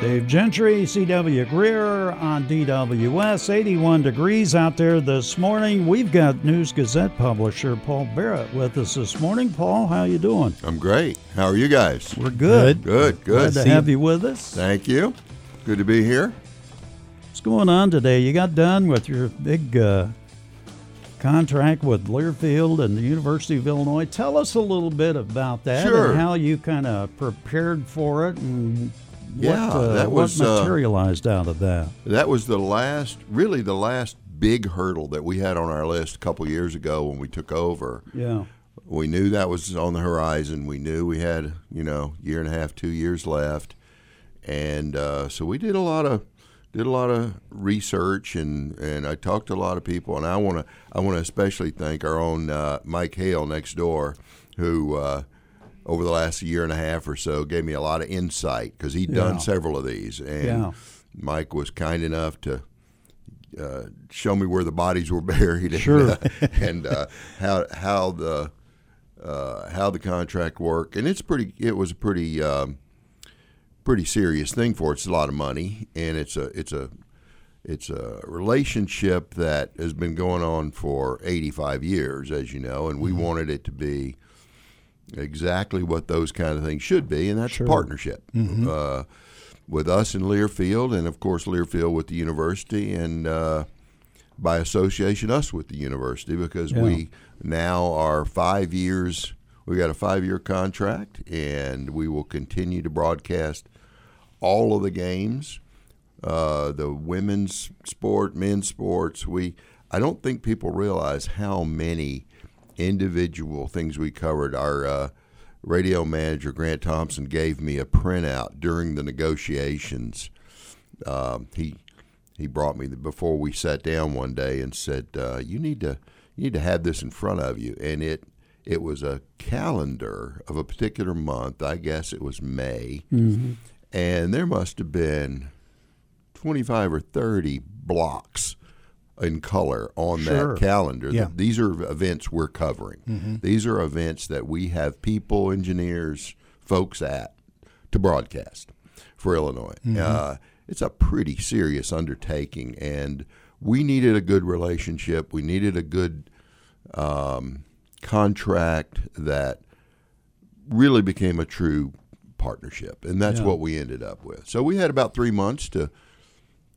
Dave Gentry, CW Greer on DWS. 81 degrees out there this morning. We've got News Gazette publisher Paul Barrett with us this morning. Paul, how you doing? I'm great. How are you guys? We're good. Good, good. Glad to have you with us. Thank you. Good to be here. What's going on today? You got done with your big uh, contract with Learfield and the University of Illinois. Tell us a little bit about that Sure. and how you kind of prepared for it and Yeah, what, uh, that was, what uh, materialized out of that. That was the last, really the last big hurdle that we had on our list a couple years ago when we took over. Yeah. We knew that was on the horizon. We knew we had, you know, year and a half, two years left, and uh, so we did a lot of did a lot of research and, and I talked to a lot of people. And I want to I want to especially thank our own uh, Mike Hale next door, who uh, over the last year and a half or so gave me a lot of insight because he'd Yeah. done several of these. And Yeah. Mike was kind enough to uh, show me where the bodies were buried and, Sure. uh, and uh, how how the uh, how the contract worked. And it's pretty. It was a pretty um, pretty serious thing for it. It's a lot of money, and it's a it's a it's a relationship that has been going on for 85 years, as you know, and we wanted it to be exactly what those kind of things should be, and that's Sure. a partnership uh, with us in Learfield, and of course Learfield with the university, and uh, by association us with the university because Yeah. we now are five years. We got a five-year contract, and we will continue to broadcast all of the games, uh, the women's sport, men's sports. We, I don't think people realize how many individual things we covered. Our uh, radio manager Grant Thompson gave me a printout during the negotiations. Um, he he brought me the, before we sat down one day and said, uh, "You need to you need to have this in front of you." And it it was a calendar of a particular month. I guess it was May, and there must have been twenty five or thirty blocks in color on Sure. that calendar. Yeah. These are events we're covering. These are events that we have people, engineers, folks at to broadcast for Illinois. Uh, it's a pretty serious undertaking, and we needed a good relationship. We needed a good um, contract that really became a true partnership, and that's Yeah. what we ended up with. So we had about three months to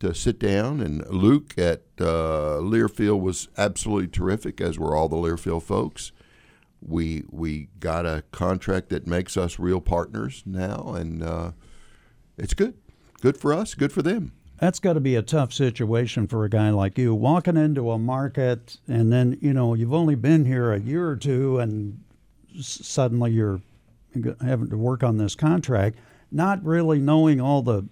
to sit down, and Luke at uh, Learfield was absolutely terrific, as were all the Learfield folks. We we got a contract that makes us real partners now, and uh, it's good, good for us, good for them. That's got to be a tough situation for a guy like you walking into a market and then, you know, you've only been here a year or two and suddenly you're having to work on this contract, not really knowing all the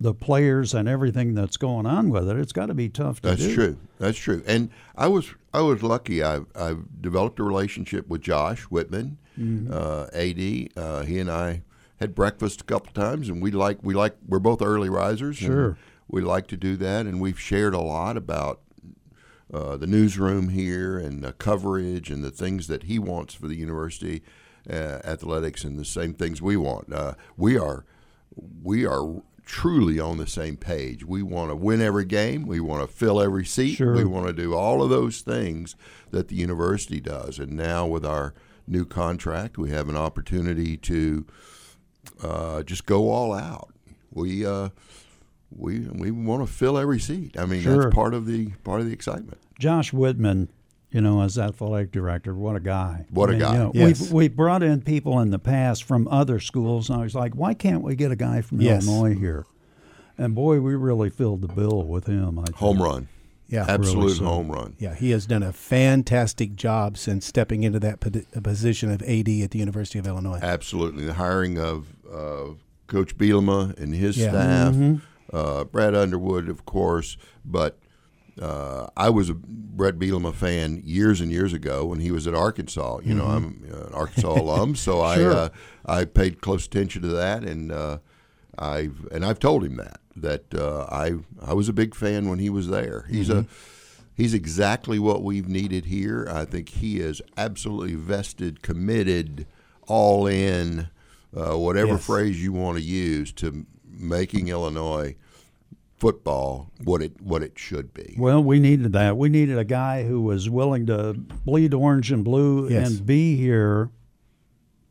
the players and everything that's going on with it. It's got to be tough to do. That's do. true. That's true. And I was I was lucky. I I've developed a relationship with Josh Whitman, Mm-hmm. uh, AD. Uh, he and I had breakfast a couple times, and we like we like we're both early risers. Sure. we like to do that, and we've shared a lot about uh, the newsroom here and the coverage and the things that he wants for the university uh, athletics and the same things we want. Uh, we are we are truly on the same page. We want to win every game. We want to fill every seat. Sure. We want to do all of those things that the university does. And now with our new contract, we have an opportunity to uh, just go all out. We uh, we we want to fill every seat. I mean, Sure. that's part of the part of the excitement. Josh Whitman, you know, as athletic director, what a guy! What I a mean, guy. You know, Yes. We've we brought in people in the past from other schools, and I was like, why can't we get a guy from Yes. Illinois here? And boy, we really filled the bill with him. I think. Home run, Yeah. absolute so. home run. Yeah, he has done a fantastic job since stepping into that position of AD at the University of Illinois. Absolutely, the hiring of uh, Coach Bielema and his Yeah. staff, Mm-hmm. uh, Brad Underwood, of course, but. Uh, I was a Bret Bielema fan years and years ago when he was at Arkansas. You know, I'm an Arkansas alum, so I Mm-hmm. Uh, I paid close attention to that, and uh, I've and I've told him that that uh, I I was a big fan when he was there. He's a he's exactly what we've needed here. I think he is absolutely vested, committed, all in, uh, whatever Yes. phrase you want to use to making Illinois football what it what it should be. Well, we needed that. We needed a guy who was willing to bleed orange and blue Yes. and be here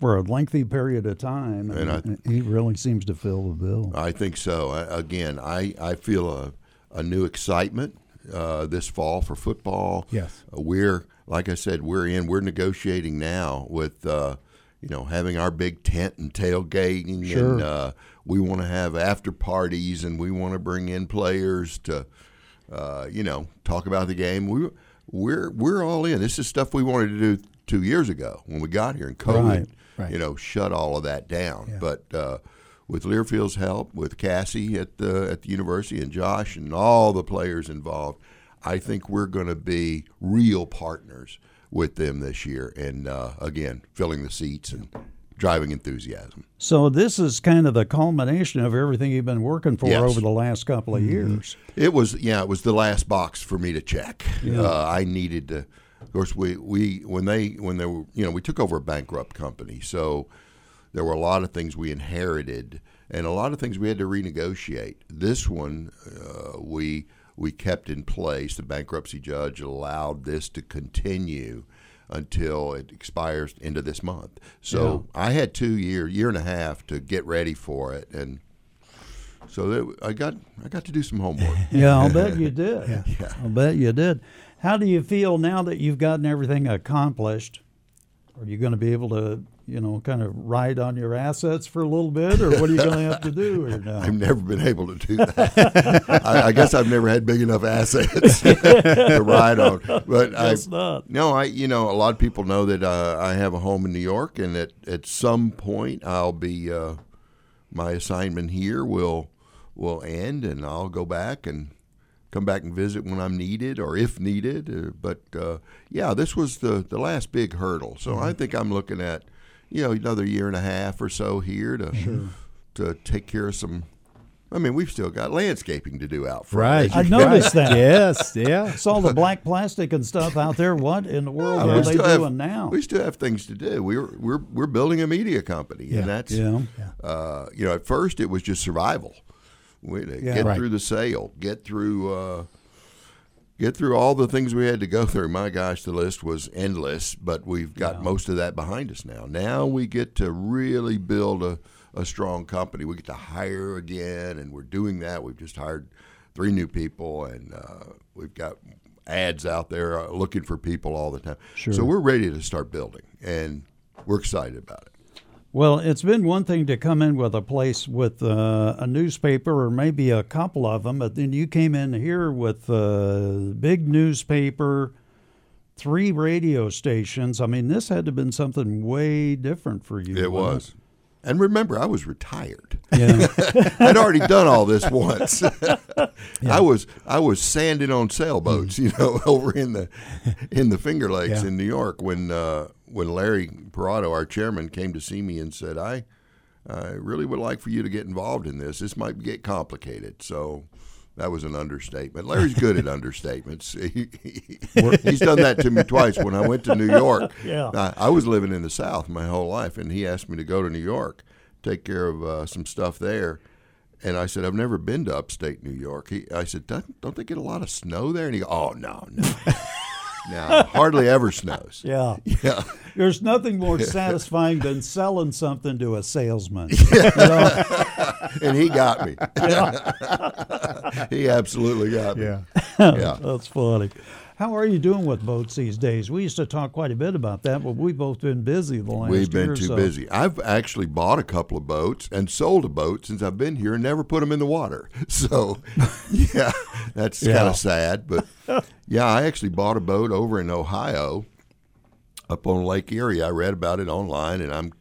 for a lengthy period of time. And And, he really seems to fill the bill. I think so. I, again, I, I feel a, a new excitement uh, this fall for football. Yes. Uh, we're like I said, we're in. We're negotiating now with uh, you know having our big tent and tailgating, Sure. and uh, we want to have after parties, and we want to bring in players to uh, you know talk about the game. We we're we're all in. This is stuff we wanted to do two years ago when we got here, and COVID Right, right. you know shut all of that down. Yeah. But uh, with Learfield's help, with Cassie at the at the university, and Josh and all the players involved, I think we're going to be real partners with them this year. And uh, again, filling the seats and driving enthusiasm. So this is kind of the culmination of everything you've been working for Yes. over the last couple of years. It was yeah, it was the last box for me to check. Uh, I needed to. Of course, we, we when they when they were you know we took over a bankrupt company, so there were a lot of things we inherited and a lot of things we had to renegotiate. This one uh, we we kept in place. The bankruptcy judge allowed this to continue until it expires into this month. So I had two year year and a half to get ready for it and. So that, I got I got to do some homework. Yeah, I'll bet you did. yeah I'll bet you did. How do you feel now that you've gotten everything accomplished? Are you going to be able to, you know, kind of ride on your assets for a little bit, or what are you going to have to do here now? I've never been able to do that. I, I guess I've never had big enough assets to ride on. But I, Guess not. no, I you know a lot of people know that uh, I have a home in New York, and at at some point I'll be uh, my assignment here will will end, and I'll go back and come back and visit when I'm needed or if needed. Uh, but uh, yeah, this was the the last big hurdle, so I think I'm looking at you know another year and a half or so here to to take care of some. I mean, we've still got landscaping to do out front. Right. I noticed that. yes. Yeah. Saw the black plastic and stuff out there. What in the world Yeah, are they doing have, now? We still have things to do. We're we're we're building a media company, Yeah. and that's Yeah. uh, you know at first it was just survival. We to Yeah. get Right. through the sale, get through uh, get through all the things we had to go through. My gosh, the list was endless, but we've got most of that behind us now. Now we get to really build a, a strong company. We get to hire again, and we're doing that. We've just hired three new people, and uh, we've got ads out there uh, looking for people all the time. Sure. So we're ready to start building, and we're excited about it. Well, it's been one thing to come in with a place with uh, a newspaper or maybe a couple of them, but then you came in here with a big newspaper, three radio stations. I mean, this had to have been something way different for you. It was. And remember, I was retired. Yeah. I'd already done all this once. I was I was sanding on sailboats, you know, over in the in the Finger Lakes Yeah. in New York when uh, when Larry Perrotto, our chairman, came to see me and said, "I I really would like for you to get involved in this. This might get complicated." So. That was an understatement. Larry's good at understatements. He, he- he's done that to me twice when I went to New York. Yeah. I, I was living in the South my whole life, and he asked me to go to New York, take care of uh, some stuff there. And I said, I've never been to upstate New York. He, I said, don't, don't they get a lot of snow there? And he goes, Oh, no, no. no, hardly ever snows. yeah. Yeah. There's nothing more satisfying than selling something to a salesman. You know? And he got me. he absolutely got me. Yeah. Yeah. That's funny. How are you doing with boats these days? We used to talk quite a bit about that, but we've both been busy the last We've been too so. busy. I've actually bought a couple of boats and sold a boat since I've been here and never put them in the water. So, yeah, that's Yeah. kind of sad. But yeah, I actually bought a boat over in Ohio up on Lake Erie. I read about it online and I'm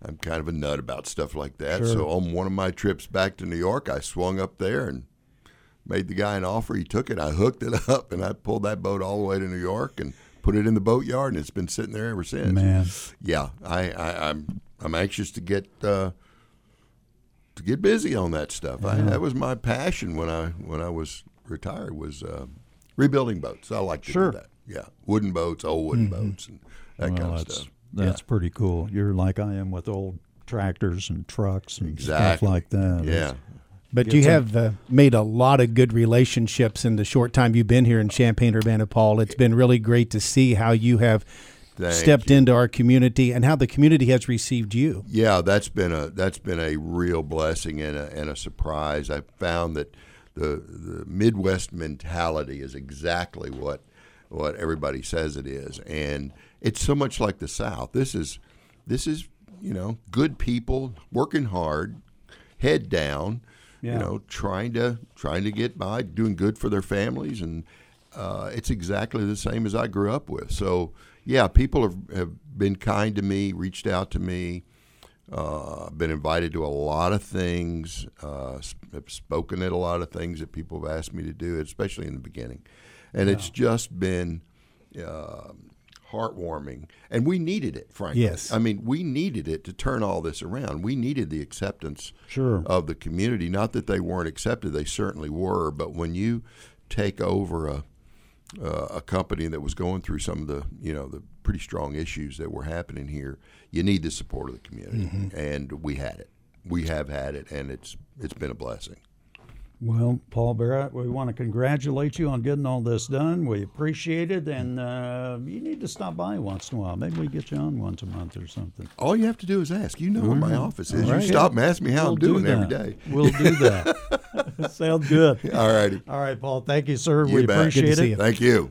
I'm kind of a nut about stuff like that. Sure. So on one of my trips back to New York, I swung up there and made the guy an offer. He took it. I hooked it up and I pulled that boat all the way to New York and put it in the boatyard and it's been sitting there ever since Man. yeah, I, I, I'm I'm anxious to get uh, to get busy on that stuff. I, that was my passion when I when I was retired was uh, rebuilding boats. I like to Sure. do that. Yeah, wooden boats, old wooden boats, and that Well, kind of that's stuff. that's pretty cool. You're like I am with old tractors and trucks and Exactly. stuff like that. Yeah, But you have uh, made a lot of good relationships in the short time you've been here in Champaign Urbana, Paul. It's been really great to see how you have Thank stepped you. into our community and how the community has received you. Yeah, that's been a that's been a real blessing and a, and a surprise. I found that the the Midwest mentality is exactly what what everybody says it is, and it's so much like the South. This is this is you know good people working hard, head down, Yeah. you know trying to trying to get by, doing good for their families, and uh, it's exactly the same as I grew up with. So yeah, people have, have been kind to me, reached out to me. Uh, I've been invited to a lot of things. Uh, have spoken at a lot of things that people have asked me to do, especially in the beginning, and it's just been uh, heartwarming. And we needed it, frankly. Yes. I mean, we needed it to turn all this around. We needed the acceptance Sure. of the community. Not that they weren't accepted; they certainly were. But when you take over a uh, a company that was going through some of the you know the pretty strong issues that were happening here, you need the support of the community, and we had it. We have had it, and it's it's been a blessing. Well, Paul Barrett, we want to congratulate you on getting all this done. We appreciate it, and uh, you need to stop by once in a while. Maybe we get you on once a month or something. All you have to do is ask. You know where my office is. Right. You stop and ask me how We'll I'm doing every that. day. We'll do that. Sounds good. All righty. All right, Paul. Thank you, sir. You we bet. Appreciate it. Thank you.